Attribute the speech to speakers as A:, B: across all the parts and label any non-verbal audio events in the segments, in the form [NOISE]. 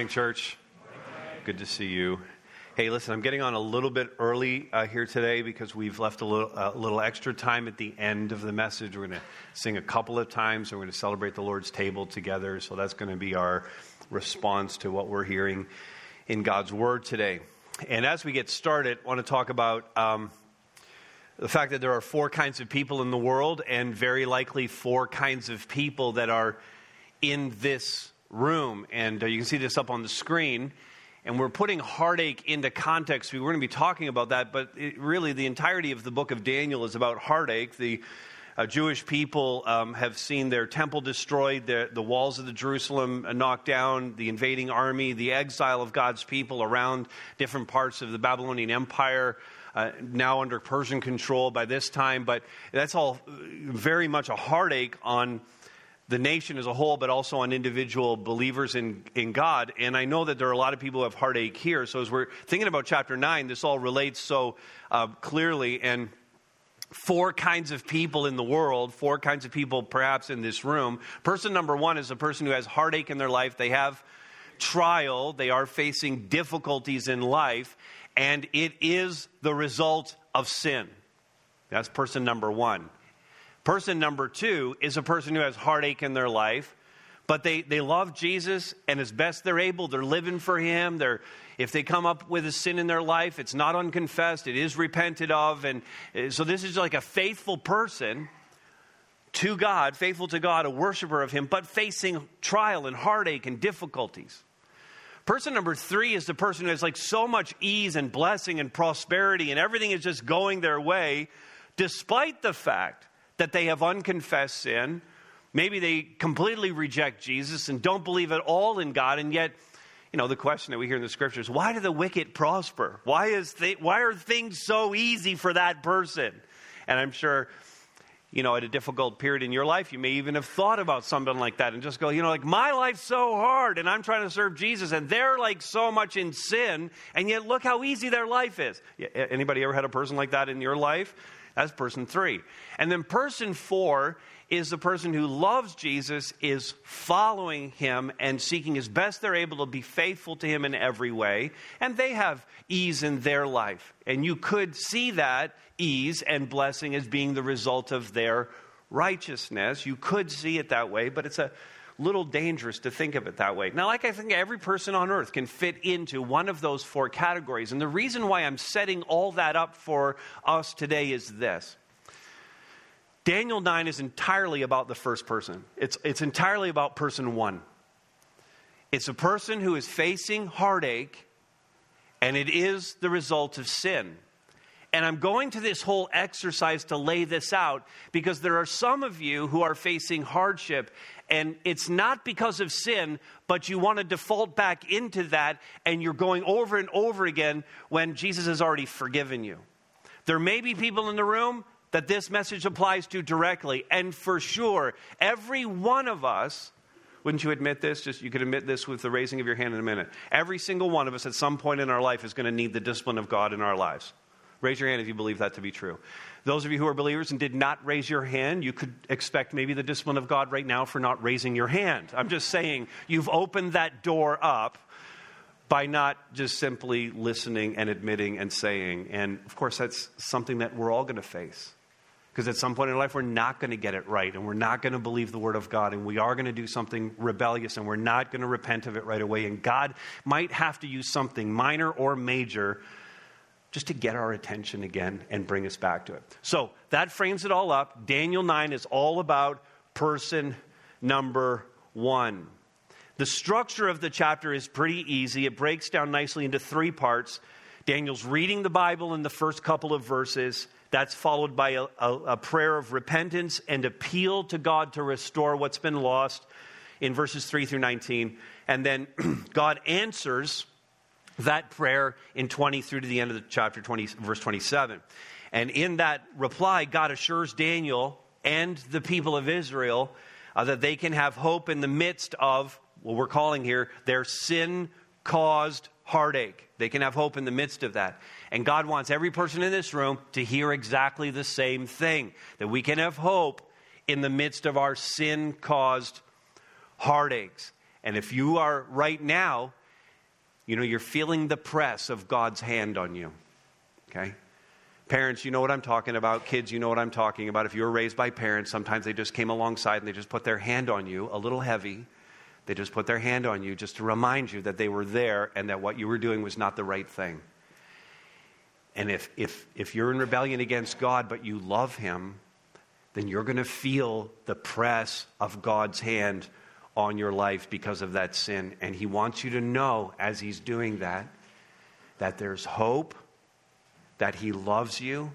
A: morning, church. Good to see you. Hey, listen, I'm getting on a little bit early uh, here today because we've left a little, uh, little extra time at the end of the message. We're going to sing a couple of times and we're going to celebrate the Lord's table together. So that's going to be our response to what we're hearing in God's Word today. And as we get started, I want to talk about um, the fact that there are four kinds of people in the world, and very likely four kinds of people that are in this room. And uh, you can see this up on the screen. And we're putting heartache into context. We're going to be talking about that, but it, really, the entirety of the book of Daniel is about heartache. The uh, Jewish people um, have seen their temple destroyed, the, the walls of the Jerusalem knocked down, the invading army, the exile of God's people around different parts of the Babylonian Empire. Uh, now under Persian control by this time, but that's all very much a heartache on the nation as a whole, but also on individual believers in, in God. And I know that there are a lot of people who have heartache here. So as we're thinking about chapter 9, this all relates so uh, clearly. And four kinds of people in the world, four kinds of people perhaps in this room. Person number one is a person who has heartache in their life. They have trial, they are facing difficulties in life, and it is the result of sin. That's person number one. Person number two is a person who has heartache in their life, but they, they love Jesus, and as best they're able, they're living for Him. They're, if they come up with a sin in their life, it's not unconfessed, it is repented of. And uh, so this is like a faithful person to God, faithful to God, a worshiper of Him, but facing trial and heartache and difficulties. Person number three is the person who has like so much ease and blessing and prosperity, and everything is just going their way, despite the fact that they have unconfessed sin. Maybe they completely reject Jesus and don't believe at all in God, and yet, you know, the question that we hear in the scriptures why do the wicked prosper? Why, is th- why are things so easy for that person? And I'm sure, you know, at a difficult period in your life, you may even have thought about something like that and just go, you know, like, my life's so hard and I'm trying to serve Jesus and they're like so much in sin, and yet look how easy their life is. Anybody ever had a person like that in your life? That's person three. And then person four is the person who loves Jesus, is following him and seeking as best they're able to be faithful to him in every way. And they have ease in their life. And you could see that ease and blessing as being the result of their righteousness. You could see it that way, but it's a little dangerous to think of it that way. Now, like I think every person on earth can fit into one of those four categories. And the reason why I'm setting all that up for us today is this. Daniel 9 is entirely about the first person. It's, it's entirely about person one. It's a person who is facing heartache, and it is the result of sin. And I'm going to this whole exercise to lay this out because there are some of you who are facing hardship, and it's not because of sin, but you want to default back into that, and you're going over and over again when Jesus has already forgiven you. There may be people in the room that this message applies to directly, and for sure, every one of us. Wouldn't you admit this? Just you could admit this with the raising of your hand in a minute. Every single one of us at some point in our life is going to need the discipline of God in our lives. Raise your hand if you believe that to be true. Those of you who are believers and did not raise your hand, you could expect maybe the discipline of God right now for not raising your hand. I'm just saying, you've opened that door up by not just simply listening and admitting and saying. And of course, that's something that we're all going to face. Because at some point in life, we're not going to get it right, and we're not going to believe the Word of God, and we are going to do something rebellious, and we're not going to repent of it right away. And God might have to use something minor or major just to get our attention again and bring us back to it. So that frames it all up. Daniel 9 is all about person number one. The structure of the chapter is pretty easy. It breaks down nicely into three parts. Daniel's reading the Bible in the first couple of verses. That's followed by a, a, a prayer of repentance and appeal to God to restore what's been lost in verses 3 through 19. And then [CLEARS THROAT] God answers that prayer in 20 through to the end of the chapter 20, verse 27. And in that reply, God assures Daniel and the people of Israel uh, that they can have hope in the midst of what we're calling here their sin caused heartache. They can have hope in the midst of that. And God wants every person in this room to hear exactly the same thing that we can have hope in the midst of our sin caused heartaches. And if you are right now You know, you're feeling the press of God's hand on you. Okay? Parents, you know what I'm talking about. Kids, you know what I'm talking about. If you were raised by parents, sometimes they just came alongside and they just put their hand on you, a little heavy. They just put their hand on you just to remind you that they were there and that what you were doing was not the right thing. And if, if, if you're in rebellion against God, but you love Him, then you're going to feel the press of God's hand on your life because of that sin. And He wants you to know, as He's doing that, that there's hope that He loves you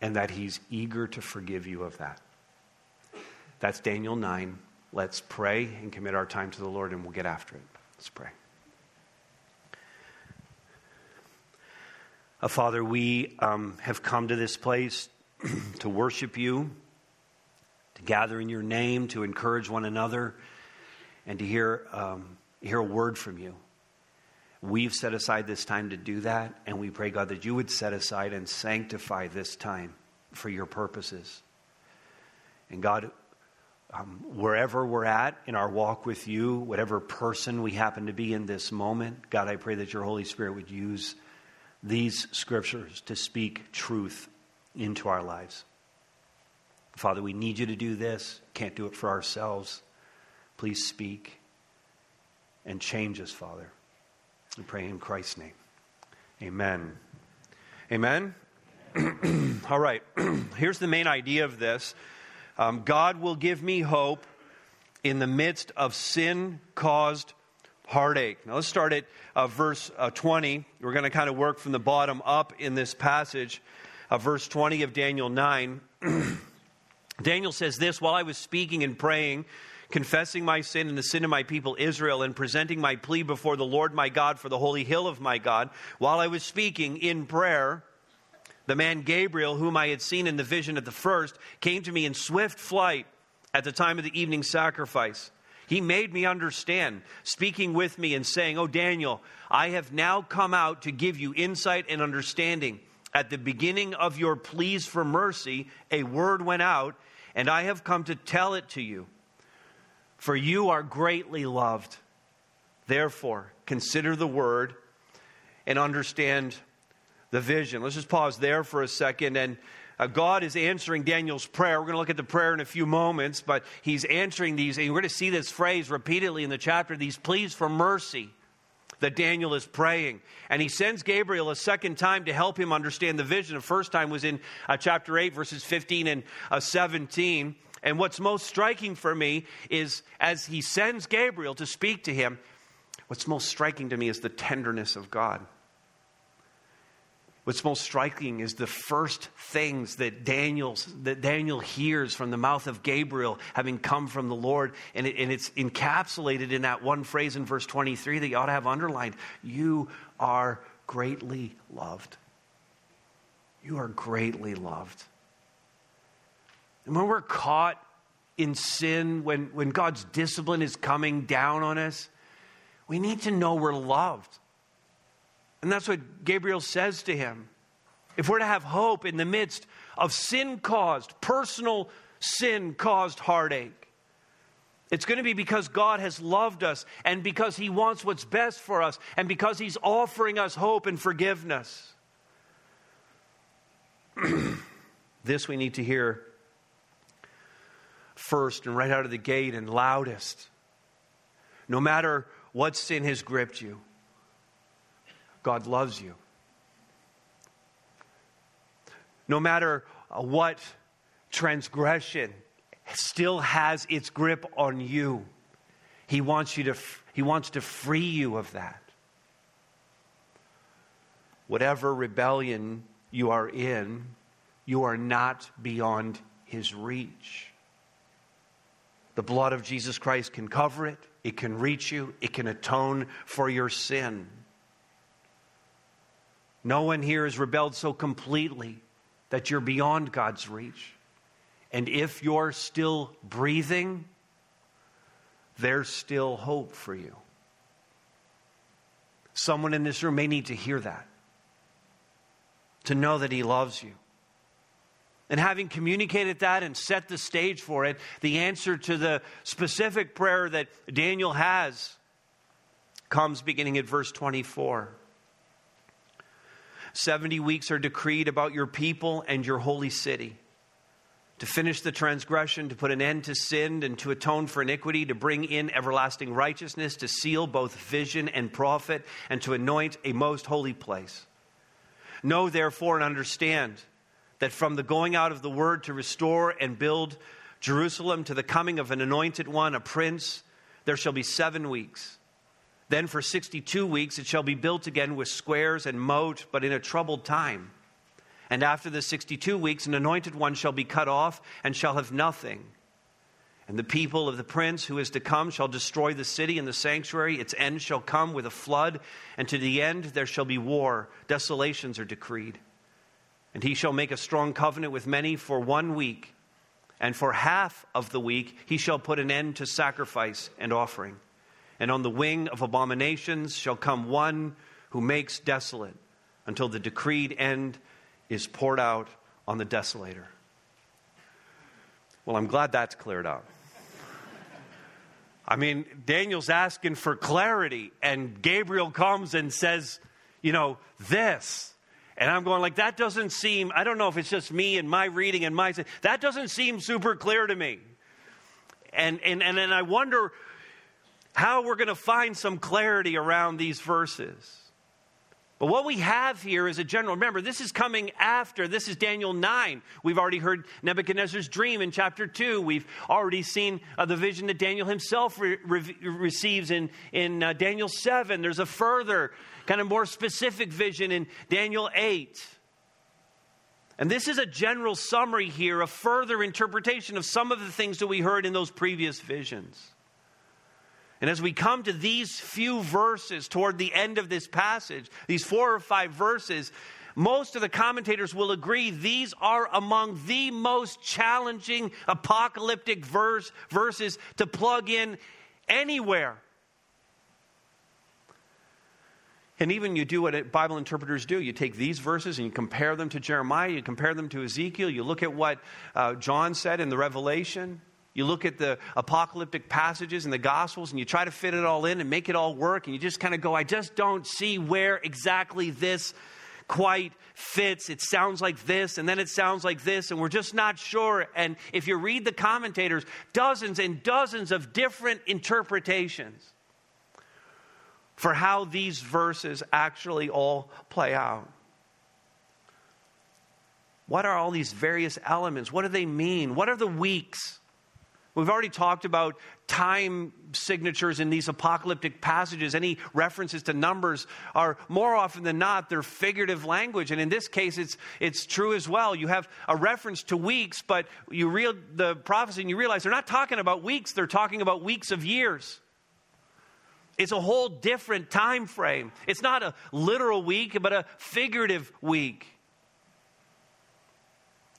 A: and that He's eager to forgive you of that. That's Daniel 9. Let's pray and commit our time to the Lord, and we'll get after it. Let's pray. Uh, Father, we um, have come to this place [CLEARS THROAT] to worship you, to gather in your name, to encourage one another, and to hear, um, hear a word from you. We've set aside this time to do that, and we pray, God, that you would set aside and sanctify this time for your purposes. And God, um, wherever we're at in our walk with you, whatever person we happen to be in this moment, God, I pray that your Holy Spirit would use these scriptures to speak truth into our lives. Father, we need you to do this. Can't do it for ourselves. Please speak and change us, Father. We pray in Christ's name. Amen. Amen. [CLEARS THROAT] All right. [CLEARS THROAT] Here's the main idea of this um, God will give me hope in the midst of sin caused heartache. Now let's start at uh, verse uh, 20. We're going to kind of work from the bottom up in this passage. Uh, verse 20 of Daniel 9. [CLEARS THROAT] Daniel says this While I was speaking and praying, confessing my sin and the sin of my people Israel, and presenting my plea before the Lord my God for the holy hill of my God, while I was speaking in prayer, the man Gabriel, whom I had seen in the vision at the first, came to me in swift flight at the time of the evening sacrifice. He made me understand, speaking with me and saying, Oh, Daniel, I have now come out to give you insight and understanding. At the beginning of your pleas for mercy, a word went out, and I have come to tell it to you. For you are greatly loved. Therefore, consider the word and understand the vision. Let's just pause there for a second. And uh, God is answering Daniel's prayer. We're going to look at the prayer in a few moments, but he's answering these. And we're going to see this phrase repeatedly in the chapter these pleas for mercy that Daniel is praying. And he sends Gabriel a second time to help him understand the vision. The first time was in uh, chapter 8, verses 15 and uh, 17. And what's most striking for me is as he sends Gabriel to speak to him, what's most striking to me is the tenderness of God. What's most striking is the first things that, Daniel's, that Daniel hears from the mouth of Gabriel having come from the Lord. And, it, and it's encapsulated in that one phrase in verse 23 that you ought to have underlined You are greatly loved. You are greatly loved. And when we're caught in sin, when, when God's discipline is coming down on us, we need to know we're loved. And that's what Gabriel says to him. If we're to have hope in the midst of sin caused, personal sin caused heartache, it's going to be because God has loved us and because He wants what's best for us and because He's offering us hope and forgiveness. [CLEARS THROAT] this we need to hear first and right out of the gate and loudest. No matter what sin has gripped you, God loves you. No matter what transgression still has its grip on you, He wants, you to, he wants to free you of that. Whatever rebellion you are in, you are not beyond His reach. The blood of Jesus Christ can cover it, it can reach you, it can atone for your sin. No one here has rebelled so completely that you're beyond God's reach. And if you're still breathing, there's still hope for you. Someone in this room may need to hear that, to know that He loves you. And having communicated that and set the stage for it, the answer to the specific prayer that Daniel has comes beginning at verse 24. 70 weeks are decreed about your people and your holy city to finish the transgression, to put an end to sin, and to atone for iniquity, to bring in everlasting righteousness, to seal both vision and prophet, and to anoint a most holy place. Know therefore and understand that from the going out of the word to restore and build Jerusalem to the coming of an anointed one, a prince, there shall be seven weeks. Then for 62 weeks it shall be built again with squares and moat, but in a troubled time. And after the 62 weeks, an anointed one shall be cut off and shall have nothing. And the people of the prince who is to come shall destroy the city and the sanctuary. Its end shall come with a flood, and to the end there shall be war. Desolations are decreed. And he shall make a strong covenant with many for one week, and for half of the week he shall put an end to sacrifice and offering. And on the wing of abominations shall come one who makes desolate until the decreed end is poured out on the desolator. Well, I'm glad that's cleared up. I mean, Daniel's asking for clarity, and Gabriel comes and says, you know, this. And I'm going like that doesn't seem I don't know if it's just me and my reading and my that doesn't seem super clear to me. And and and then I wonder how we're going to find some clarity around these verses. But what we have here is a general. Remember, this is coming after. This is Daniel 9. We've already heard Nebuchadnezzar's dream in chapter 2. We've already seen uh, the vision that Daniel himself re- re- receives in, in uh, Daniel 7. There's a further, kind of more specific vision in Daniel 8. And this is a general summary here, a further interpretation of some of the things that we heard in those previous visions. And as we come to these few verses toward the end of this passage, these four or five verses, most of the commentators will agree these are among the most challenging apocalyptic verse, verses to plug in anywhere. And even you do what Bible interpreters do. You take these verses and you compare them to Jeremiah, you compare them to Ezekiel, you look at what uh, John said in the Revelation. You look at the apocalyptic passages in the Gospels and you try to fit it all in and make it all work, and you just kind of go, I just don't see where exactly this quite fits. It sounds like this, and then it sounds like this, and we're just not sure. And if you read the commentators, dozens and dozens of different interpretations for how these verses actually all play out. What are all these various elements? What do they mean? What are the weeks? We've already talked about time signatures in these apocalyptic passages. Any references to numbers are more often than not, they're figurative language. And in this case, it's, it's true as well. You have a reference to weeks, but you read the prophecy and you realize they're not talking about weeks, they're talking about weeks of years. It's a whole different time frame. It's not a literal week, but a figurative week.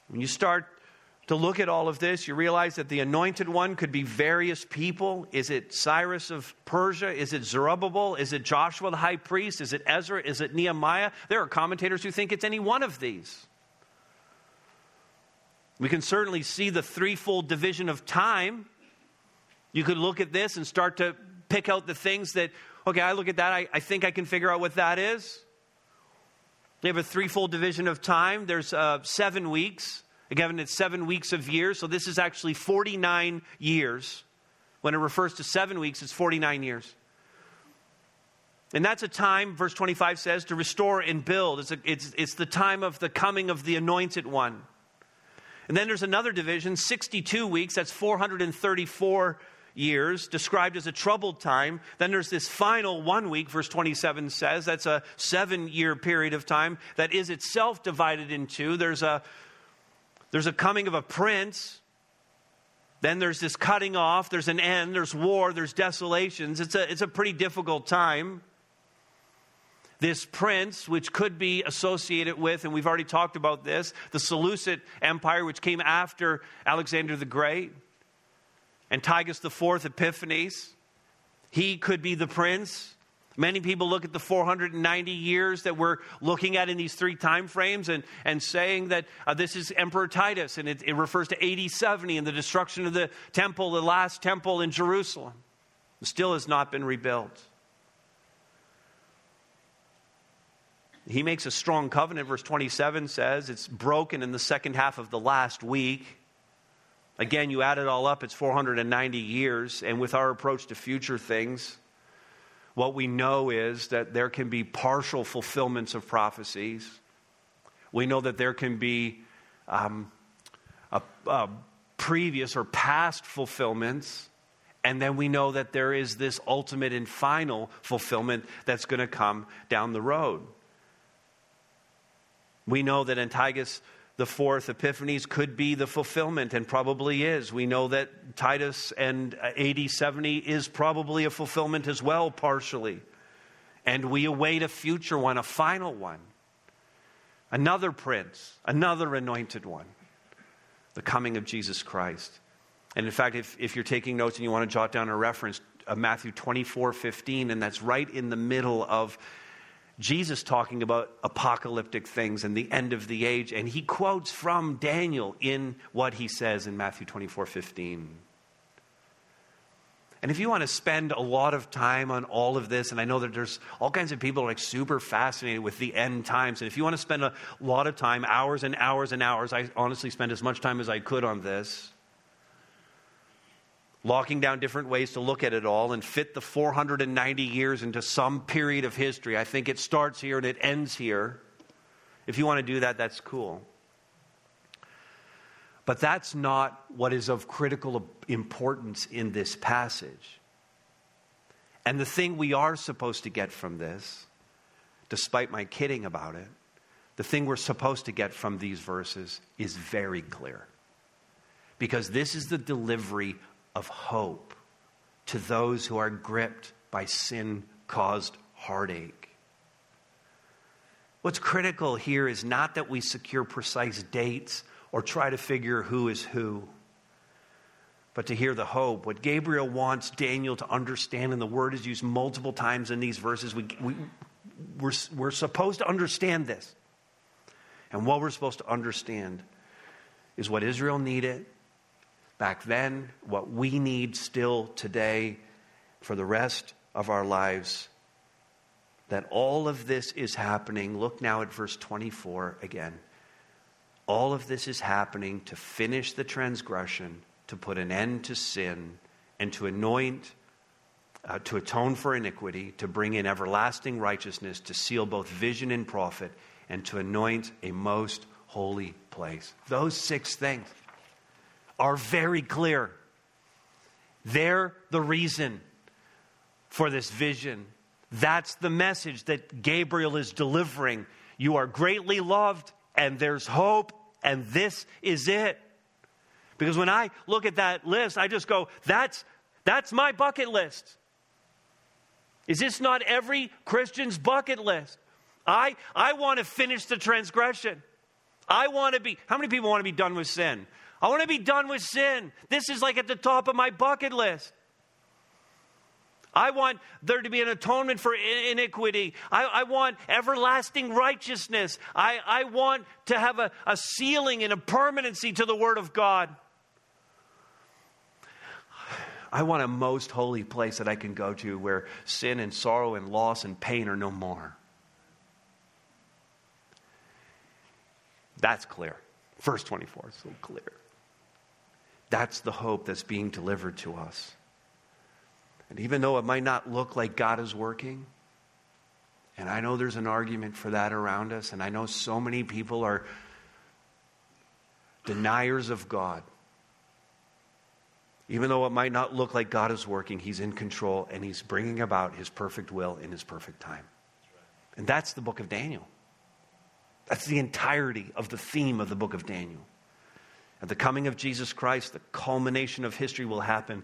A: When you start to look at all of this, you realize that the anointed one could be various people. Is it Cyrus of Persia? Is it Zerubbabel? Is it Joshua the high priest? Is it Ezra? Is it Nehemiah? There are commentators who think it's any one of these. We can certainly see the threefold division of time. You could look at this and start to pick out the things that, okay, I look at that, I, I think I can figure out what that is. They have a threefold division of time. There's uh, seven weeks. Again, it's seven weeks of years, so this is actually 49 years. When it refers to seven weeks, it's 49 years. And that's a time, verse 25 says, to restore and build. It's, a, it's, it's the time of the coming of the anointed one. And then there's another division, 62 weeks, that's 434 years, described as a troubled time. Then there's this final one week, verse 27 says, that's a seven year period of time that is itself divided in two. There's a there's a coming of a prince. Then there's this cutting off, there's an end, there's war, there's desolations. It's a, it's a pretty difficult time. This prince, which could be associated with, and we've already talked about this, the Seleucid Empire, which came after Alexander the Great, Antiochus IV Epiphanes. He could be the prince. Many people look at the 490 years that we're looking at in these three time frames and, and saying that uh, this is Emperor Titus, and it, it refers to AD 70 and the destruction of the temple, the last temple in Jerusalem. It still has not been rebuilt. He makes a strong covenant, verse 27 says. It's broken in the second half of the last week. Again, you add it all up, it's 490 years. And with our approach to future things, what we know is that there can be partial fulfillments of prophecies. We know that there can be um, a, a previous or past fulfillments. And then we know that there is this ultimate and final fulfillment that's going to come down the road. We know that Antiochus the fourth Epiphanes could be the fulfillment and probably is. We know that Titus and AD 70 is probably a fulfillment as well, partially. And we await a future one, a final one. Another prince, another anointed one, the coming of Jesus Christ. And in fact, if, if you're taking notes and you want to jot down a reference, uh, Matthew 24 15, and that's right in the middle of Jesus talking about apocalyptic things and the end of the age, and he quotes from Daniel in what he says in Matthew 24 15. And if you want to spend a lot of time on all of this, and I know that there's all kinds of people like super fascinated with the end times, and if you want to spend a lot of time, hours and hours and hours, I honestly spent as much time as I could on this locking down different ways to look at it all and fit the 490 years into some period of history. I think it starts here and it ends here. If you want to do that, that's cool. But that's not what is of critical importance in this passage. And the thing we are supposed to get from this, despite my kidding about it, the thing we're supposed to get from these verses is very clear. Because this is the delivery of hope to those who are gripped by sin caused heartache. What's critical here is not that we secure precise dates or try to figure who is who, but to hear the hope. What Gabriel wants Daniel to understand, and the word is used multiple times in these verses, we, we, we're, we're supposed to understand this. And what we're supposed to understand is what Israel needed back then, what we need still today for the rest of our lives. That all of this is happening. Look now at verse 24 again. All of this is happening to finish the transgression, to put an end to sin, and to anoint, uh, to atone for iniquity, to bring in everlasting righteousness, to seal both vision and prophet, and to anoint a most holy place. Those six things are very clear. They're the reason for this vision. That's the message that Gabriel is delivering. You are greatly loved, and there's hope, and this is it. Because when I look at that list, I just go, that's, that's my bucket list. Is this not every Christian's bucket list? I, I want to finish the transgression. I want to be, how many people want to be done with sin? I want to be done with sin. This is like at the top of my bucket list. I want there to be an atonement for iniquity. I, I want everlasting righteousness. I, I want to have a, a sealing and a permanency to the Word of God. I want a most holy place that I can go to where sin and sorrow and loss and pain are no more. That's clear. Verse 24 is so clear. That's the hope that's being delivered to us. And even though it might not look like God is working, and I know there's an argument for that around us, and I know so many people are deniers of God. Even though it might not look like God is working, He's in control and He's bringing about His perfect will in His perfect time. And that's the book of Daniel. That's the entirety of the theme of the book of Daniel. At the coming of Jesus Christ, the culmination of history will happen.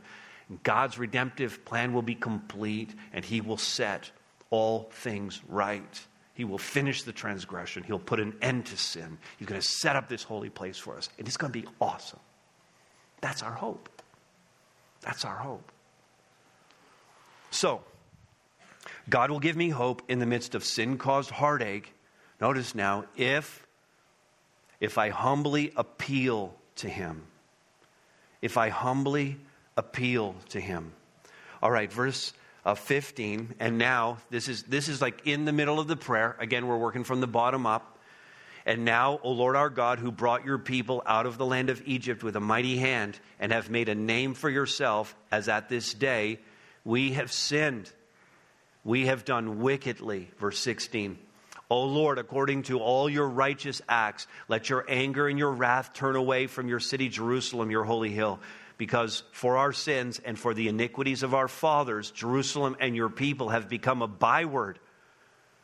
A: God's redemptive plan will be complete, and He will set all things right. He will finish the transgression. He'll put an end to sin. He's going to set up this holy place for us, and it's going to be awesome. That's our hope. That's our hope. So, God will give me hope in the midst of sin caused heartache. Notice now, if, if I humbly appeal to him. If I humbly appeal to him. All right, verse uh, 15. And now, this is, this is like in the middle of the prayer. Again, we're working from the bottom up. And now, O Lord our God, who brought your people out of the land of Egypt with a mighty hand and have made a name for yourself, as at this day, we have sinned. We have done wickedly. Verse 16. O Lord, according to all your righteous acts, let your anger and your wrath turn away from your city, Jerusalem, your holy hill. Because for our sins and for the iniquities of our fathers, Jerusalem and your people have become a byword.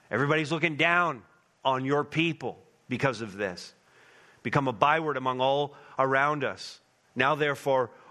A: Everybody's looking down on your people because of this. Become a byword among all around us. Now, therefore,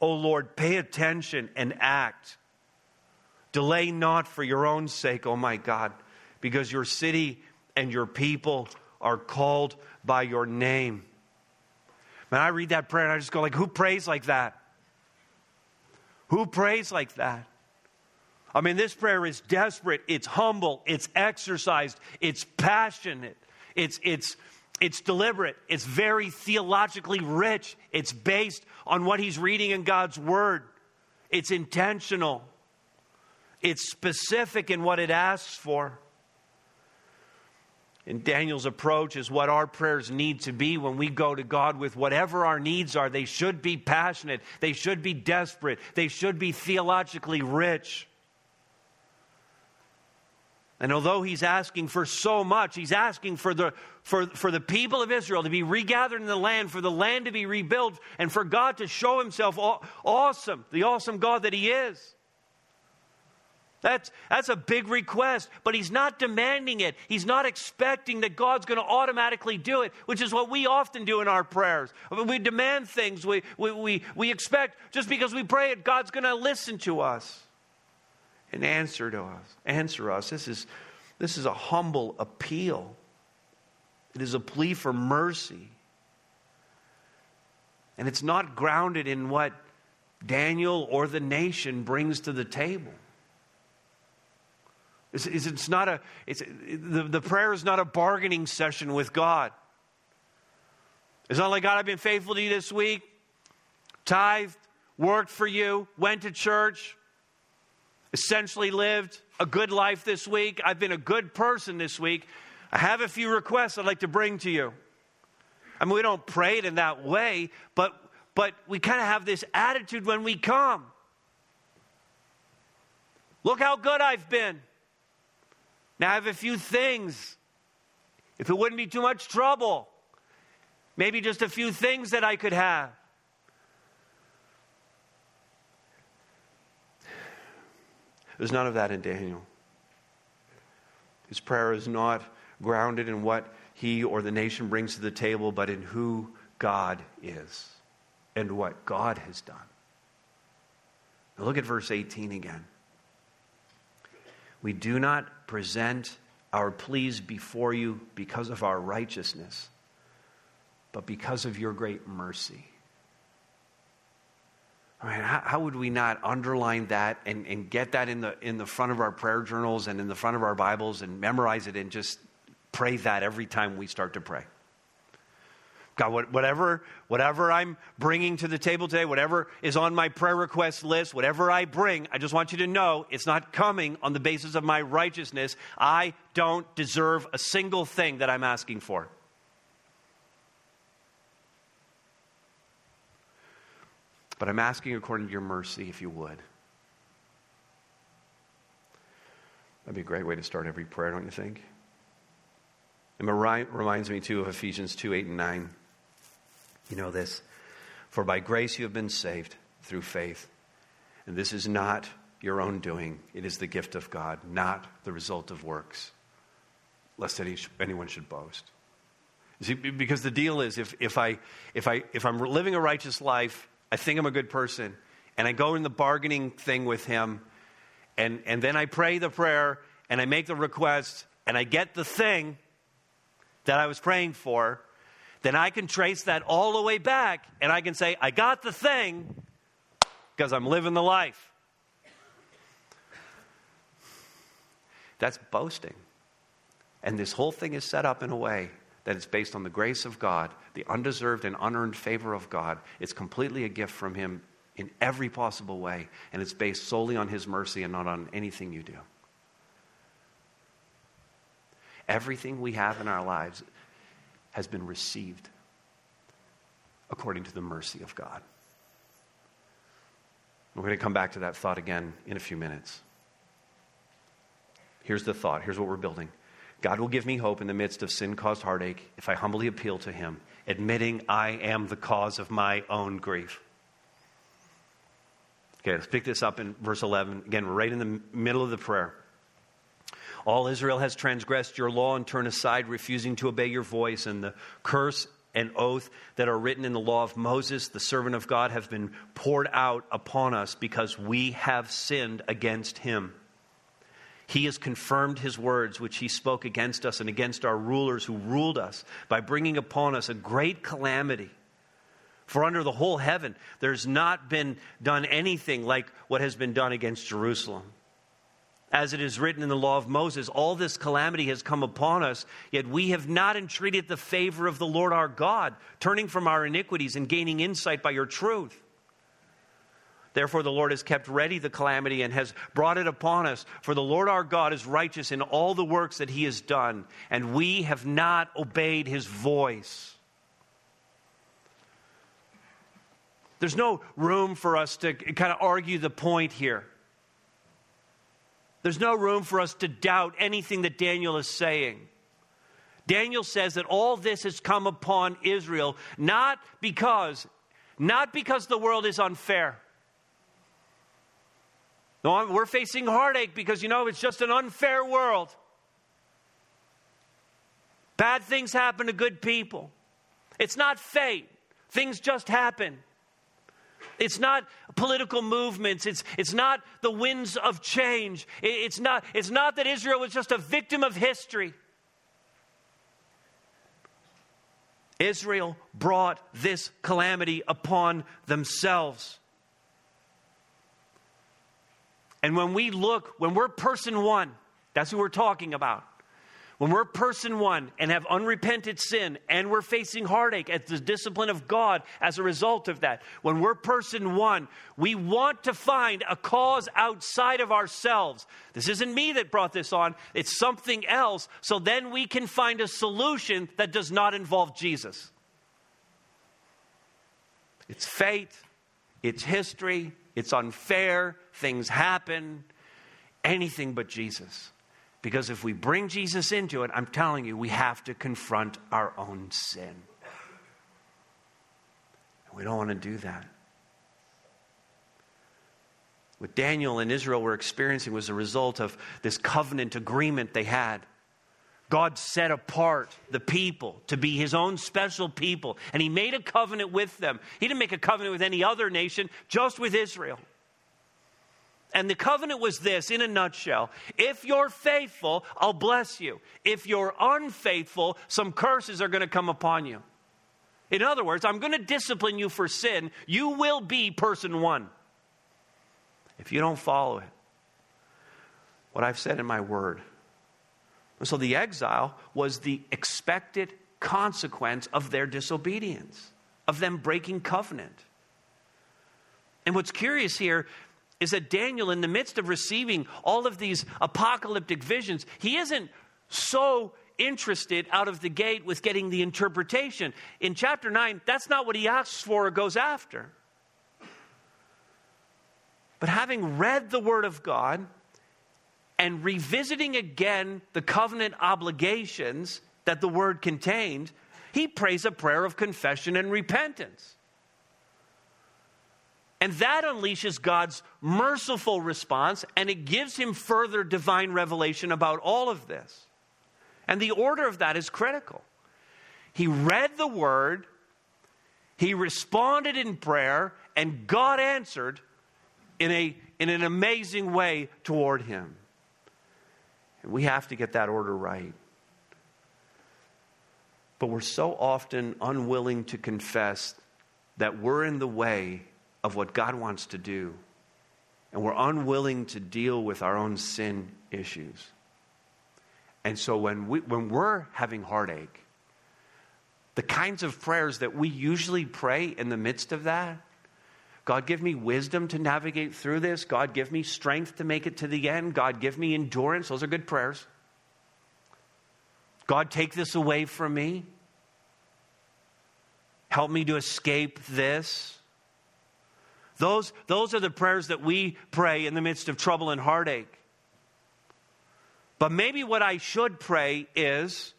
A: O Lord, pay attention and act. Delay not for your own sake, O my God, because your city and your people are called by your name. Man, I read that prayer and I just go like, who prays like that? Who prays like that? I mean, this prayer is desperate, it's humble, it's exercised, it's passionate, it's, it's, it's deliberate. It's very theologically rich. It's based on what he's reading in God's Word. It's intentional. It's specific in what it asks for. And Daniel's approach is what our prayers need to be when we go to God with whatever our needs are. They should be passionate, they should be desperate, they should be theologically rich. And although he's asking for so much, he's asking for the, for, for the people of Israel to be regathered in the land, for the land to be rebuilt, and for God to show himself awesome, the awesome God that he is. That's, that's a big request, but he's not demanding it. He's not expecting that God's going to automatically do it, which is what we often do in our prayers. We demand things, we, we, we, we expect just because we pray it, God's going to listen to us and answer to us. Answer us. This is, this is a humble appeal. It is a plea for mercy. And it's not grounded in what Daniel or the nation brings to the table. It's, it's not a, it's, the, the prayer is not a bargaining session with God. It's not like, God, I've been faithful to you this week, tithed, worked for you, went to church, essentially lived a good life this week. I've been a good person this week. I have a few requests I'd like to bring to you. I mean, we don't pray it in that way, but, but we kind of have this attitude when we come. Look how good I've been. Now I have a few things. If it wouldn't be too much trouble, maybe just a few things that I could have. There's none of that in Daniel. His prayer is not grounded in what he or the nation brings to the table, but in who God is and what God has done. Now look at verse 18 again. We do not present our pleas before you because of our righteousness, but because of your great mercy. All right, how, how, would we not underline that and, and get that in the, in the front of our prayer journals and in the front of our Bibles and memorize it and just pray that every time we start to pray? God, whatever, whatever I'm bringing to the table today, whatever is on my prayer request list, whatever I bring, I just want you to know it's not coming on the basis of my righteousness. I don't deserve a single thing that I'm asking for. But I'm asking according to your mercy, if you would. That'd be a great way to start every prayer, don't you think? It reminds me, too, of Ephesians 2 8 and 9. You know this. For by grace you have been saved through faith. And this is not your own doing, it is the gift of God, not the result of works, lest any, anyone should boast. See, because the deal is if, if, I, if, I, if I'm living a righteous life, I think I'm a good person. And I go in the bargaining thing with him. And, and then I pray the prayer. and I make the request and I get the thing that I was praying for, then I can trace that all the way back and I can say, I got the thing because I'm living the life. That's boasting. And this whole thing is set up in a way that it's based on the grace of God, the undeserved and unearned favor of God. It's completely a gift from Him in every possible way, and it's based solely on His mercy and not on anything you do. Everything we have in our lives has been received according to the mercy of God. We're going to come back to that thought again in a few minutes. Here's the thought. Here's what we're building. God will give me hope in the midst of sin caused heartache if I humbly appeal to Him, admitting I am the cause of my own grief. Okay, let's pick this up in verse 11. Again, we're right in the middle of the prayer. All Israel has transgressed your law and turned aside, refusing to obey your voice, and the curse and oath that are written in the law of Moses, the servant of God, have been poured out upon us because we have sinned against him. He has confirmed his words, which he spoke against us and against our rulers who ruled us, by bringing upon us a great calamity. For under the whole heaven, there's not been done anything like what has been done against Jerusalem. As it is written in the law of Moses, all this calamity has come upon us, yet we have not entreated the favor of the Lord our God, turning from our iniquities and gaining insight by your truth. Therefore, the Lord has kept ready the calamity and has brought it upon us. For the Lord our God is righteous in all the works that he has done, and we have not obeyed his voice. There's no room for us to kind of argue the point here. There's no room for us to doubt anything that Daniel is saying. Daniel says that all this has come upon Israel not because not because the world is unfair no, we're facing heartache because, you know, it's just an unfair world. Bad things happen to good people. It's not fate, things just happen. It's not political movements. It's, it's not the winds of change. it's, not, it's not that Israel was just a victim of history. Israel brought this calamity upon themselves. And when we look, when we're person one, that's who we're talking about. When we're person one and have unrepented sin and we're facing heartache at the discipline of God as a result of that, when we're person one, we want to find a cause outside of ourselves. This isn't me that brought this on, it's something else. So then we can find a solution that does not involve Jesus. It's fate, it's history, it's unfair, things happen, anything but Jesus. Because if we bring Jesus into it, I'm telling you, we have to confront our own sin. We don't want to do that. What Daniel and Israel were experiencing was a result of this covenant agreement they had. God set apart the people to be his own special people, and he made a covenant with them. He didn't make a covenant with any other nation, just with Israel. And the covenant was this in a nutshell if you're faithful, I'll bless you. If you're unfaithful, some curses are going to come upon you. In other words, I'm going to discipline you for sin. You will be person one if you don't follow it. What I've said in my word and so the exile was the expected consequence of their disobedience, of them breaking covenant. And what's curious here is that Daniel, in the midst of receiving all of these apocalyptic visions, he isn't so interested out of the gate with getting the interpretation. In chapter 9, that's not what he asks for or goes after. But having read the Word of God, and revisiting again the covenant obligations that the word contained, he prays a prayer of confession and repentance. And that unleashes God's merciful response, and it gives him further divine revelation about all of this. And the order of that is critical. He read the word, he responded in prayer, and God answered in, a, in an amazing way toward him. We have to get that order right. But we're so often unwilling to confess that we're in the way of what God wants to do. And we're unwilling to deal with our own sin issues. And so when, we, when we're having heartache, the kinds of prayers that we usually pray in the midst of that God, give me wisdom to navigate through this. God, give me strength to make it to the end. God, give me endurance. Those are good prayers. God, take this away from me. Help me to escape this. Those, those are the prayers that we pray in the midst of trouble and heartache. But maybe what I should pray is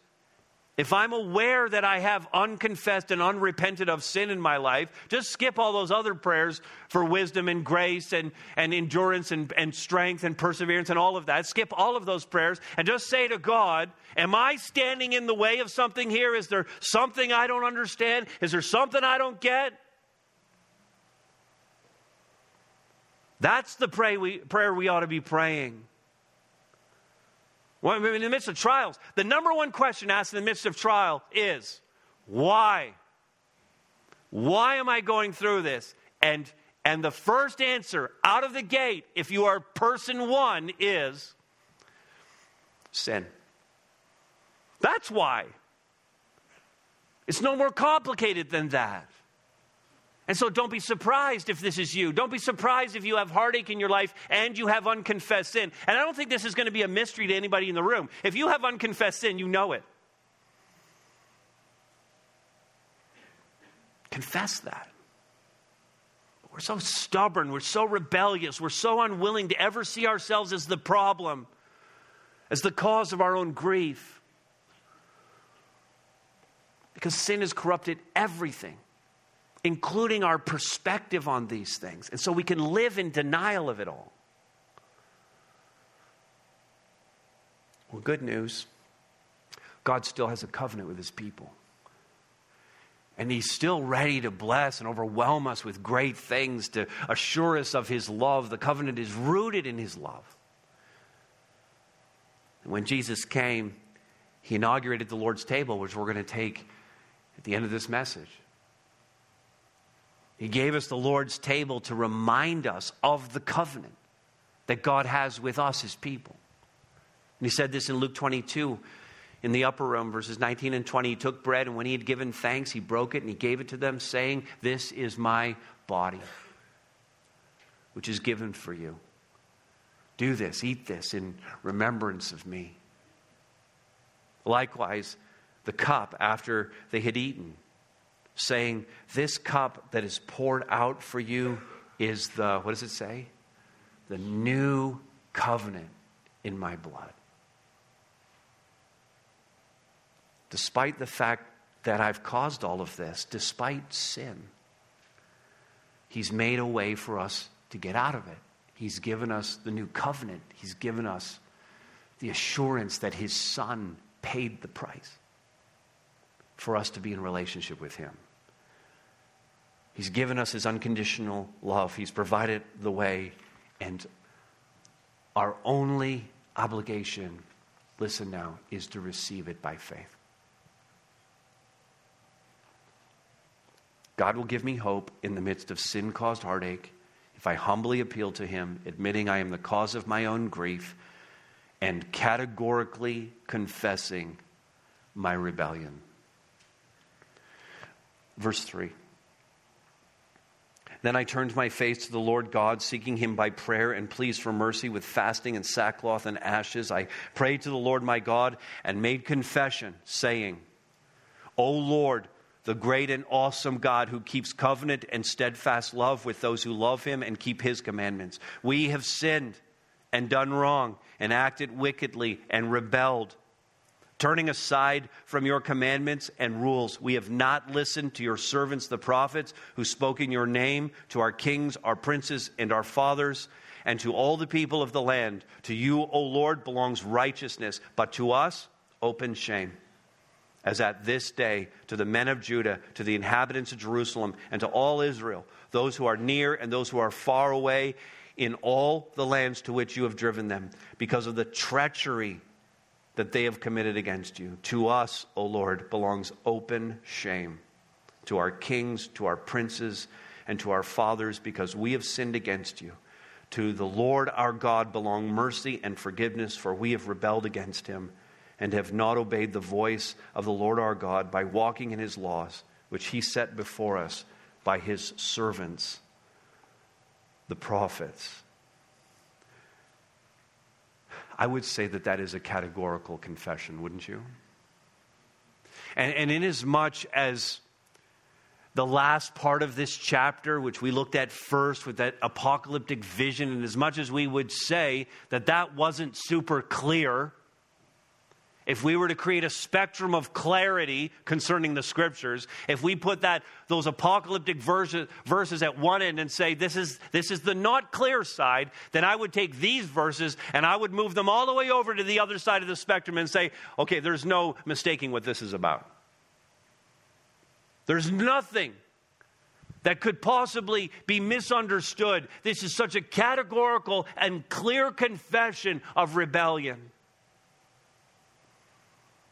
A: if I'm aware that I have unconfessed and unrepented of sin in my life, just skip all those other prayers for wisdom and grace and, and endurance and, and strength and perseverance and all of that. Skip all of those prayers and just say to God, Am I standing in the way of something here? Is there something I don't understand? Is there something I don't get? That's the pray we, prayer we ought to be praying. Well, in the midst of trials, the number one question asked in the midst of trial is, why? Why am I going through this? And, and the first answer out of the gate, if you are person one, is sin. That's why. It's no more complicated than that. And so don't be surprised if this is you. Don't be surprised if you have heartache in your life and you have unconfessed sin. And I don't think this is going to be a mystery to anybody in the room. If you have unconfessed sin, you know it. Confess that. We're so stubborn, we're so rebellious, we're so unwilling to ever see ourselves as the problem, as the cause of our own grief. Because sin has corrupted everything including our perspective on these things. And so we can live in denial of it all. Well, good news God still has a covenant with his people. And he's still ready to bless and overwhelm us with great things to assure us of his love. The covenant is rooted in his love. And when Jesus came, he inaugurated the Lord's table, which we're going to take at the end of this message. He gave us the Lord's table to remind us of the covenant that God has with us, his people. And he said this in Luke 22 in the upper room, verses 19 and 20. He took bread, and when he had given thanks, he broke it and he gave it to them, saying, This is my body, which is given for you. Do this, eat this in remembrance of me. Likewise, the cup after they had eaten saying, This cup that is poured out for you is the, what does it say? The new covenant in my blood. Despite the fact that I've caused all of this, despite sin, He's made a way for us to get out of it. He's given us the new covenant. He's given us the assurance that His Son paid the price for us to be in relationship with Him. He's given us his unconditional love. He's provided the way. And our only obligation, listen now, is to receive it by faith. God will give me hope in the midst of sin caused heartache if I humbly appeal to Him, admitting I am the cause of my own grief, and categorically confessing my rebellion. Verse 3. Then I turned my face to the Lord God, seeking him by prayer and pleas for mercy with fasting and sackcloth and ashes. I prayed to the Lord my God and made confession, saying, O Lord, the great and awesome God who keeps covenant and steadfast love with those who love him and keep his commandments. We have sinned and done wrong and acted wickedly and rebelled turning aside from your commandments and rules. We have not listened to your servants, the prophets, who spoke in your name, to our kings, our princes, and our fathers, and to all the people of the land. To you, O Lord, belongs righteousness, but to us, open shame. As at this day, to the men of Judah, to the inhabitants of Jerusalem, and to all Israel, those who are near and those who are far away, in all the lands to which you have driven them, because of the treachery that they have committed against you. To us, O Lord, belongs open shame, to our kings, to our princes, and to our fathers, because we have sinned against you. To the Lord our God belong mercy and forgiveness, for we have rebelled against him and have not obeyed the voice of the Lord our God by walking in his laws, which he set before us by his servants, the prophets. I would say that that is a categorical confession, wouldn't you? And, and inasmuch as much as the last part of this chapter, which we looked at first with that apocalyptic vision, and as much as we would say that that wasn't super clear, if we were to create a spectrum of clarity concerning the scriptures, if we put that those apocalyptic verses, verses at one end and say this is this is the not clear side, then I would take these verses and I would move them all the way over to the other side of the spectrum and say, okay, there's no mistaking what this is about. There's nothing that could possibly be misunderstood. This is such a categorical and clear confession of rebellion.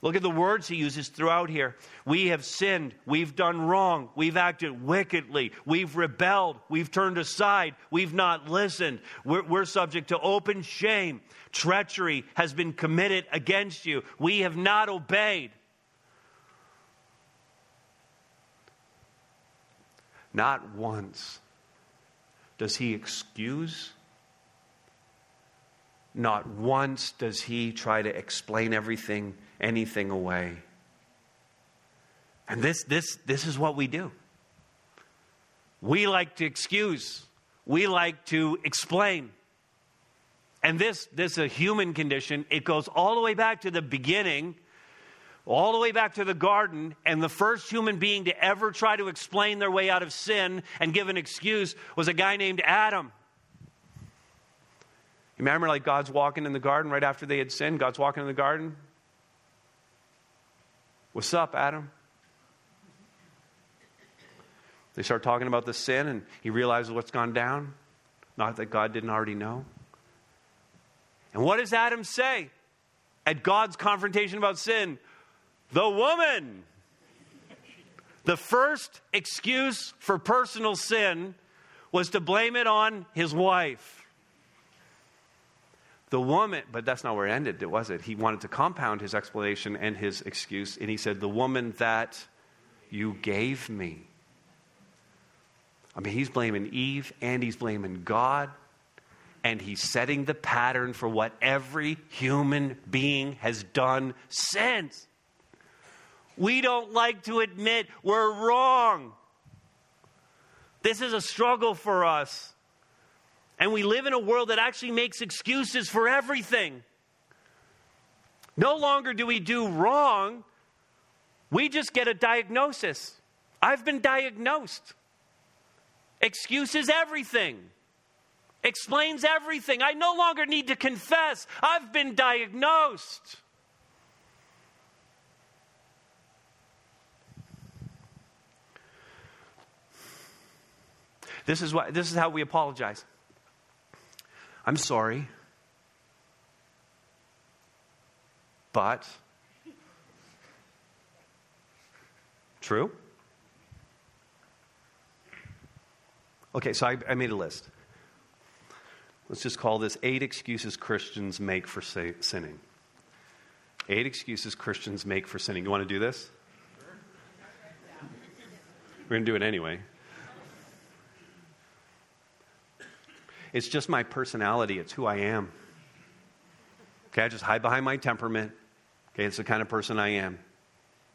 A: Look at the words he uses throughout here. We have sinned. We've done wrong. We've acted wickedly. We've rebelled. We've turned aside. We've not listened. We're, we're, subject to open shame. Treachery has been committed against you. We have not obeyed. Not once does he excuse not once does he try to explain everything, anything away. And this, this, this is what we do. We like to excuse, we like to explain. And this, this is a human condition. It goes all the way back to the beginning, all the way back to the garden. And the first human being to ever try to explain their way out of sin and give an excuse was a guy named Adam. You remember, like God's walking in the garden right after they had sinned? God's walking in the garden. What's up, Adam? They start talking about the sin, and he realizes what's gone down. Not that God didn't already know. And what does Adam say at God's confrontation about sin? The woman. The first excuse for personal sin was to blame it on his wife. The woman, but that's not where it ended, was it? He wanted to compound his explanation and his excuse, and he said, The woman that you gave me. I mean, he's blaming Eve and he's blaming God, and he's setting the pattern for what every human being has done since. We don't like to admit we're wrong. This is a struggle for us. And we live in a world that actually makes excuses for everything. No longer do we do wrong, we just get a diagnosis. I've been diagnosed. Excuses everything, explains everything. I no longer need to confess. I've been diagnosed. This is, what, this is how we apologize. I'm sorry. But, true? Okay, so I, I, made a list. Let's just call this eight excuses Christians make for say, sinning. Eight excuses Christians make for sinning. You want to do this? We're going to do it anyway. It's just my personality, it's who I am. Okay, I just hide behind my temperament. Okay, it's the kind of person I am.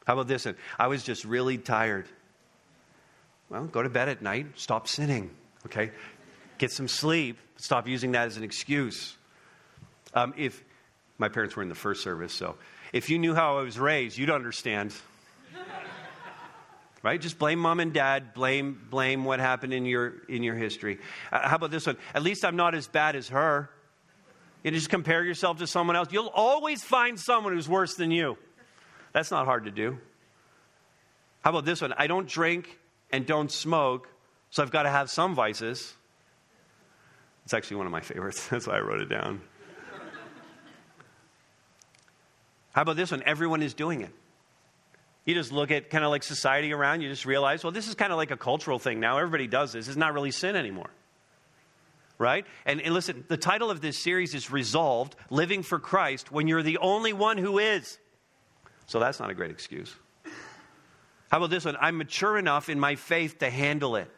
A: How about this? I was just really tired. Well, go to bed at night, stop sinning. Okay, get some sleep, stop using that as an excuse. Um, if my parents were in the first service, so if you knew how I was raised, you'd understand right? Just blame mom and dad, blame, blame what happened in your, in your history. Uh, how about this one? At least I'm not as bad as her. You just compare yourself to someone else. You'll always find someone who's worse than you. That's not hard to do. How about this one? I don't drink and don't smoke, so I've got to have some vices. It's actually one of my favorites. [LAUGHS] That's why I wrote it down. How about this one? Everyone is doing it. You just look at kind of like society around, you just realize, well, this is kind of like a cultural thing now. Everybody does this. It's not really sin anymore. Right? And, and listen, the title of this series is Resolved Living for Christ when you're the only one who is. So that's not a great excuse. How about this one? I'm mature enough in my faith to handle it.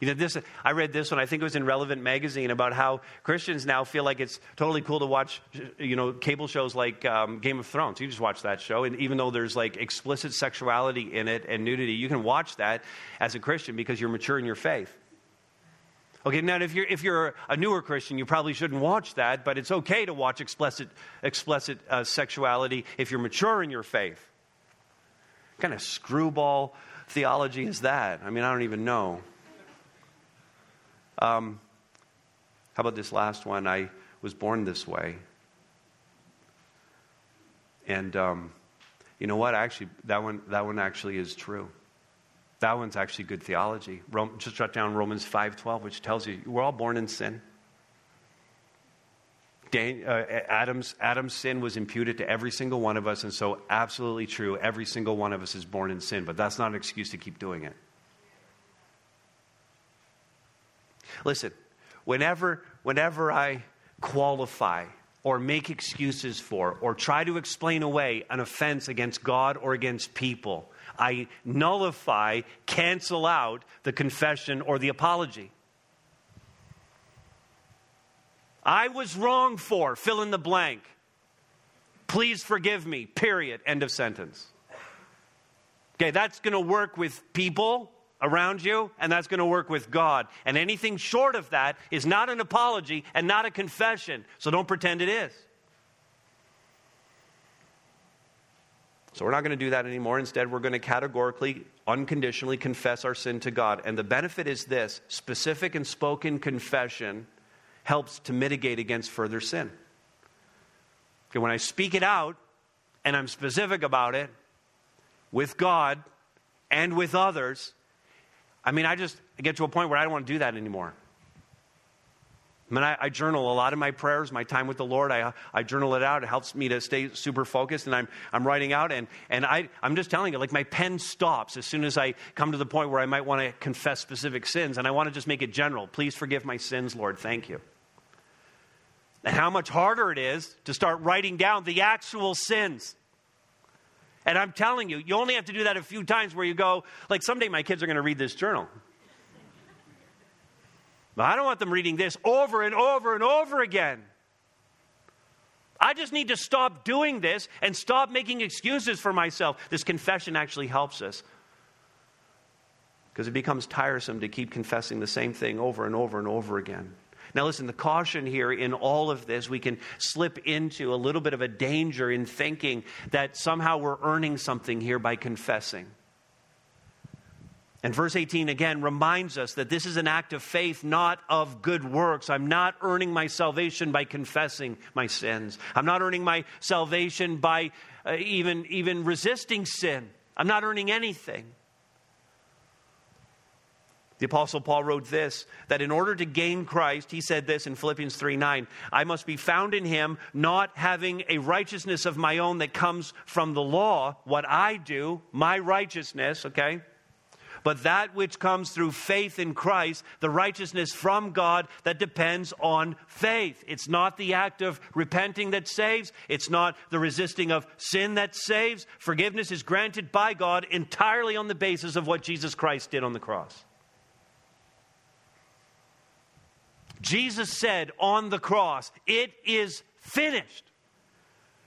A: You know, this, I read this one, I think it was in Relevant Magazine, about how Christians now feel like it's totally cool to watch, you know, cable shows like um, Game of Thrones. You just watch that show, and even though there's like explicit sexuality in it and nudity, you can watch that as a Christian because you're mature in your faith. Okay, now if you're, if you're a newer Christian, you probably shouldn't watch that, but it's okay to watch explicit, explicit uh, sexuality if you're mature in your faith. What kind of screwball theology is that? I mean, I don't even know. Um, how about this last one? I was born this way. And um, you know what? Actually, that one, that one actually is true. That one's actually good theology. Rome, just jot down Romans 5.12, which tells you we're all born in sin. Dan, uh, Adam's, Adam's sin was imputed to every single one of us, and so absolutely true. Every single one of us is born in sin, but that's not an excuse to keep doing it. Listen, whenever, whenever I qualify or make excuses for or try to explain away an offense against God or against people, I nullify, cancel out the confession or the apology. I was wrong for, fill in the blank. Please forgive me, period. End of sentence. Okay, that's going to work with people around you, and that's going to work with God. And anything short of that is not an apology and not a confession. So don't pretend it is. So we're not going to do that anymore. Instead, we're going to categorically, unconditionally confess our sin to God. And the benefit is this specific and spoken confession helps to mitigate against further sin. Okay, when I speak it out and I'm specific about it with God and with others, I mean, I just I get to a point where I don't want to do that anymore. I mean, I, I, journal a lot of my prayers, my time with the Lord. I, I journal it out. It helps me to stay super focused, and I'm, I'm writing out. And, and I, I'm just telling you, like, my pen stops as soon as I come to the point where I might want to confess specific sins, and I want to just make it general. Please forgive my sins, Lord. Thank you. And how much harder it is to start writing down the actual sins. And I'm telling you, you only have to do that a few times where you go, like, someday my kids are going to read this journal. But I don't want them reading this over and over and over again. I just need to stop doing this and stop making excuses for myself. This confession actually helps us because it becomes tiresome to keep confessing the same thing over and over and over again. Now, listen, the caution here in all of this, we can slip into a little bit of a danger in thinking that somehow we're earning something here by confessing. And verse 18 again reminds us that this is an act of faith, not of good works. I'm not earning my salvation by confessing my sins. I'm not earning my salvation by uh, even, even resisting sin. I'm not earning anything. The Apostle Paul wrote this that in order to gain Christ, he said this in Philippians 3 9, I must be found in him, not having a righteousness of my own that comes from the law, what I do, my righteousness, okay? But that which comes through faith in Christ, the righteousness from God that depends on faith. It's not the act of repenting that saves, it's not the resisting of sin that saves. Forgiveness is granted by God entirely on the basis of what Jesus Christ did on the cross. Jesus said on the cross, It is finished.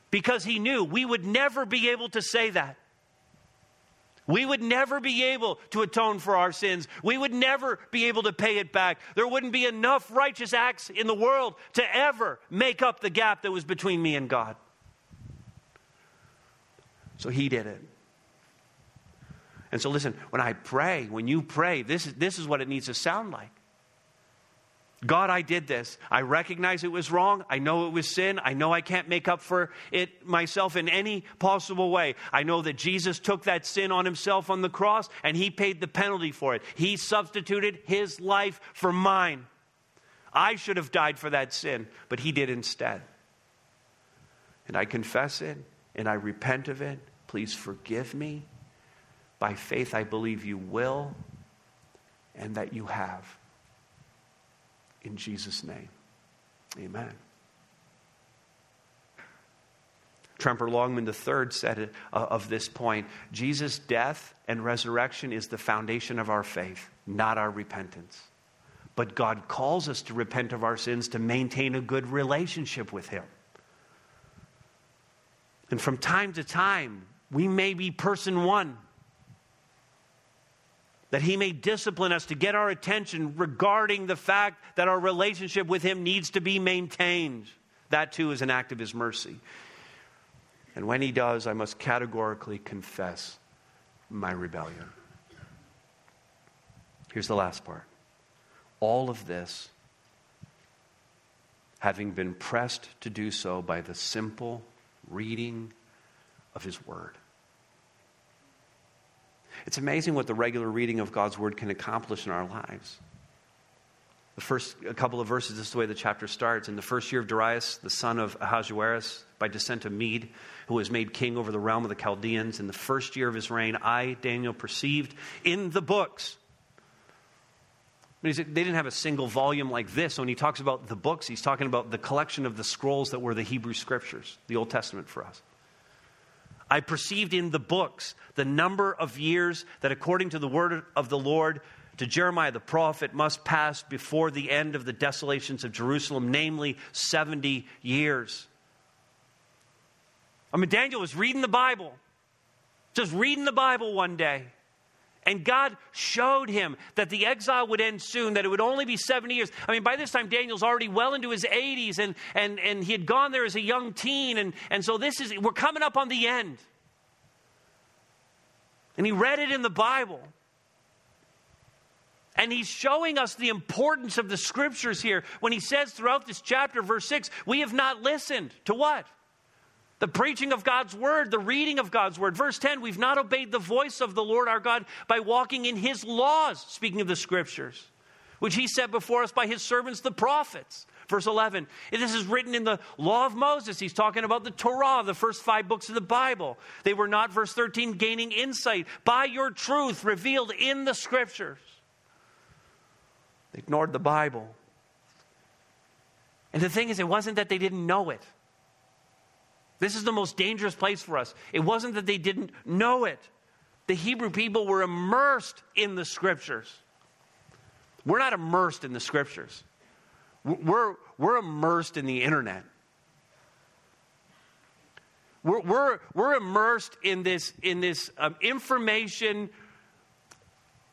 A: Because he knew we would never be able to say that. We would never be able to atone for our sins. We would never be able to pay it back. There wouldn't be enough righteous acts in the world to ever make up the gap that was between me and God. So he did it. And so, listen, when I pray, when you pray, this is, this is what it needs to sound like. God, I did this. I recognize it was wrong. I know it was sin. I know I can't make up for it myself in any possible way. I know that Jesus took that sin on himself on the cross and he paid the penalty for it. He substituted his life for mine. I should have died for that sin, but he did instead. and I confess it and I repent of it. Please forgive me. By faith, I believe you will and that you have. In Jesus' name, amen. Tremper Longman III said uh, of this point Jesus' death and resurrection is the foundation of our faith, not our repentance. But God calls us to repent of our sins to maintain a good relationship with Him. And from time to time, we may be person one. That he may discipline us to get our attention regarding the fact that our relationship with him needs to be maintained. That too is an act of his mercy. And when he does, I must categorically confess my rebellion. Here's the last part. All of this, having been pressed to do so by the simple reading of His Word. It's amazing what the regular reading of God's Word can accomplish in our lives. The first a couple of verses, this is the way the chapter starts. In the first year of Darius, the son of Ahasuerus, by descent of Mede, who was made king over the realm of the Chaldeans, in the first year of his reign, I, Daniel, perceived in the books. They didn't have a single volume like this. When he talks about the books, he's talking about the collection of the scrolls that were the Hebrew scriptures, the Old Testament for us. I perceived in the books the number of years that, according to the word of the Lord, to Jeremiah the prophet must pass before the end of the desolations of Jerusalem, namely 70 years. I mean, Daniel was reading the Bible, just reading the Bible one day. And God showed him that the exile would end soon, that it would only be 70 years. I mean, by this time, Daniel's already well into his 80s, and, and, and he had gone there as a young teen. And, and so this is, we're coming up on the end. And he read it in the Bible. And he's showing us the importance of the scriptures here when he says throughout this chapter, verse 6, we have not listened to what? The preaching of God's word, the reading of God's word. Verse 10, we've not obeyed the voice of the Lord our God by walking in his laws, speaking of the scriptures, which he set before us by his servants, the prophets. Verse 11, this is written in the law of Moses. He's talking about the Torah, the first five books of the Bible. They were not, verse 13, gaining insight by your truth revealed in the scriptures. They ignored the Bible. And the thing is, it wasn't that they didn't know it. This is the most dangerous place for us. It wasn't that they didn't know it. The Hebrew people were immersed in the scriptures. We're not immersed in the scriptures, we're, we're immersed in the internet. We're, we're, we're immersed in this, in this um, information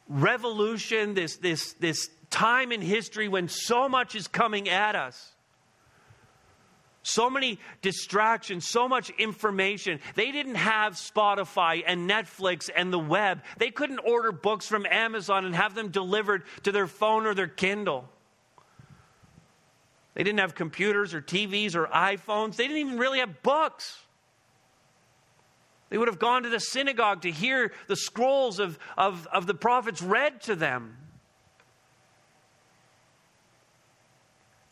A: revolution, this, this, this time in history when so much is coming at us. So many distractions, so much information. They didn't have Spotify and Netflix and the web. They couldn't order books from Amazon and have them delivered to their phone or their Kindle. They didn't have computers or TVs or iPhones. They didn't even really have books. They would have gone to the synagogue to hear the scrolls of, of, of the prophets read to them.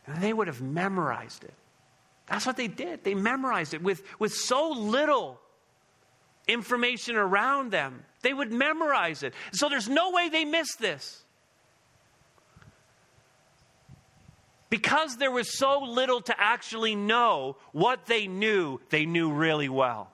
A: And they would have memorized it. That's what they did. They memorized it with, with so little information around them. They would memorize it. So there's no way they missed this. Because there was so little to actually know, what they knew, they knew really well.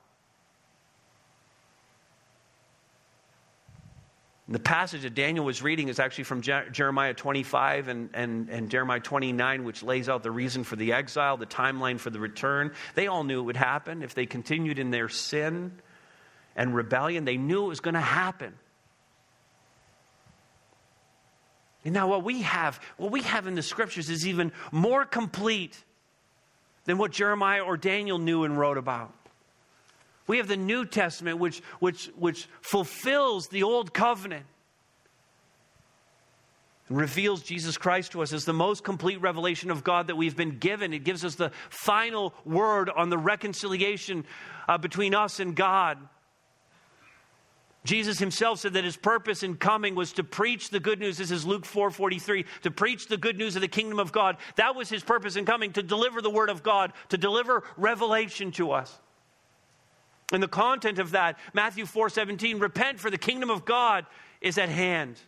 A: The passage that Daniel was reading is actually from Jeremiah 25 and, and, and Jeremiah 29, which lays out the reason for the exile, the timeline for the return. They all knew it would happen. If they continued in their sin and rebellion, they knew it was going to happen. And now what we have, what we have in the scriptures is even more complete than what Jeremiah or Daniel knew and wrote about. We have the New Testament, which, which, which fulfills the Old Covenant reveals Jesus Christ to us as the most complete revelation of God that we've been given. It gives us the final word on the reconciliation uh, between us and God.
B: Jesus himself said that his purpose in coming was to preach the good news. This is Luke 4:43, to preach the good news of the kingdom of God. That was his purpose in coming to deliver the word of God, to deliver revelation to us. And the content of that, Matthew 4:17, repent for the kingdom of God is at hand.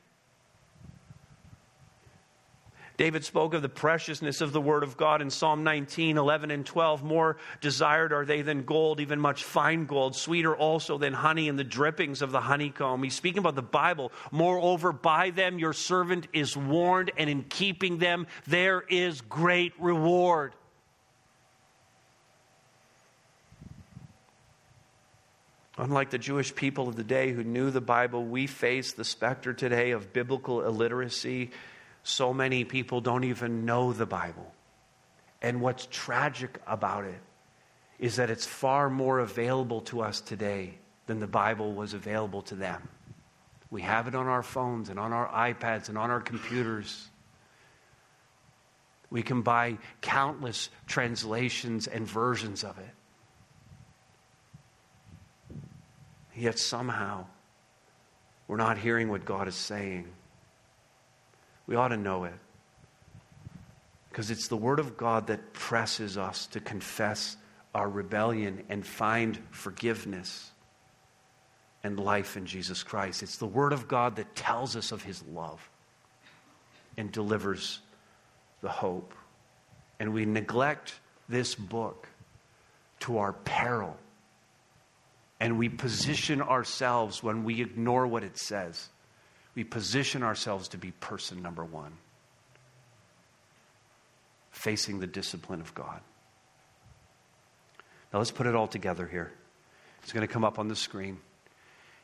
B: David spoke of the preciousness of the Word of God in Psalm 19, 11, and 12. More desired are they than gold, even much fine gold, sweeter also than honey and the drippings of the honeycomb. He's speaking about the Bible. Moreover, by them your servant is warned, and in keeping them there is great reward. Unlike the Jewish people of the day who knew the Bible, we face the specter today of biblical illiteracy so many people don't even know the Bible. And what's tragic about it is that it's far more available to us today than the Bible was available to them. We have it on our phones and on our iPads and on our computers. We can buy countless translations and versions of it. Yet somehow, we're not hearing what God is saying. We ought to know it. Because it's the Word of God that presses us to confess our rebellion and find forgiveness and life in Jesus Christ. It's the Word of God that tells us of His love and delivers the hope. And we neglect this book to our peril. And we position ourselves when we ignore what it says we position ourselves to be person number one, facing the discipline of God. Now let's put it all together here. It's going to come up on the screen.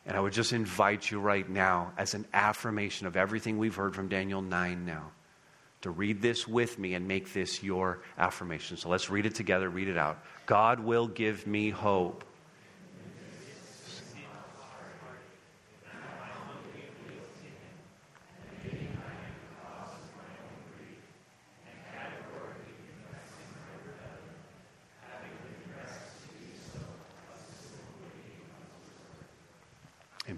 B: And I would just invite you right now, as an affirmation of everything we've heard from Daniel 9 now, to read this with me and make this your affirmation. So let's read it together, read it out. God will give me hope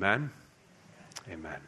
B: Amen. Amen.